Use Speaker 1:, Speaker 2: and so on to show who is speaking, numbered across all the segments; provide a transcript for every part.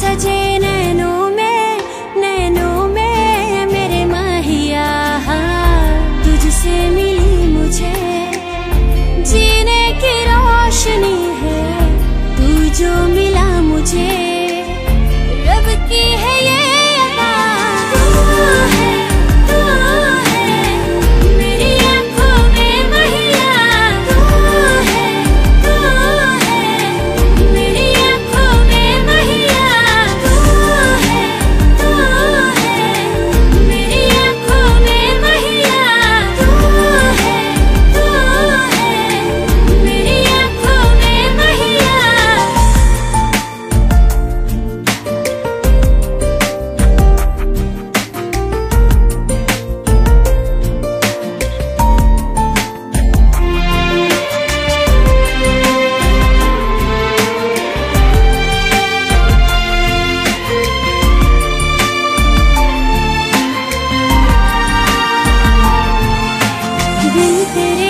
Speaker 1: सजेन तेरे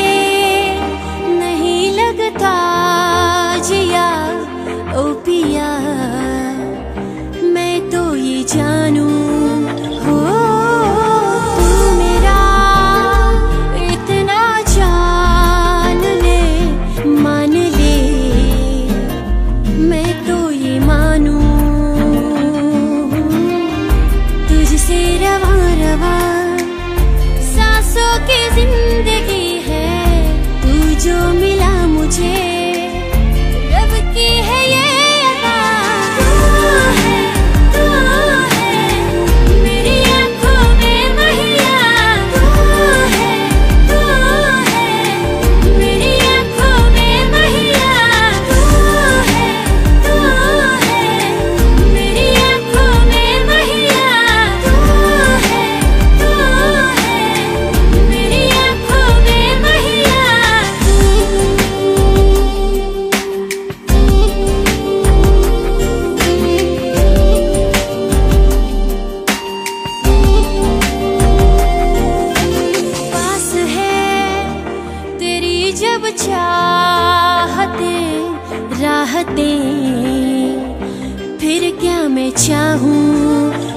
Speaker 1: मैं चाहूँ।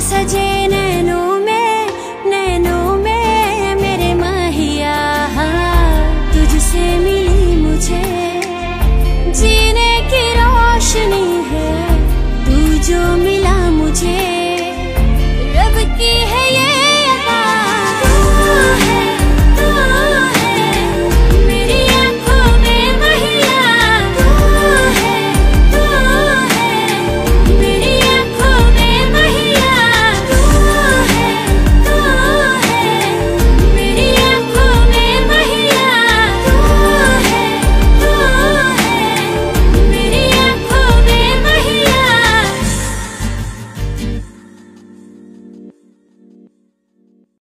Speaker 1: सजे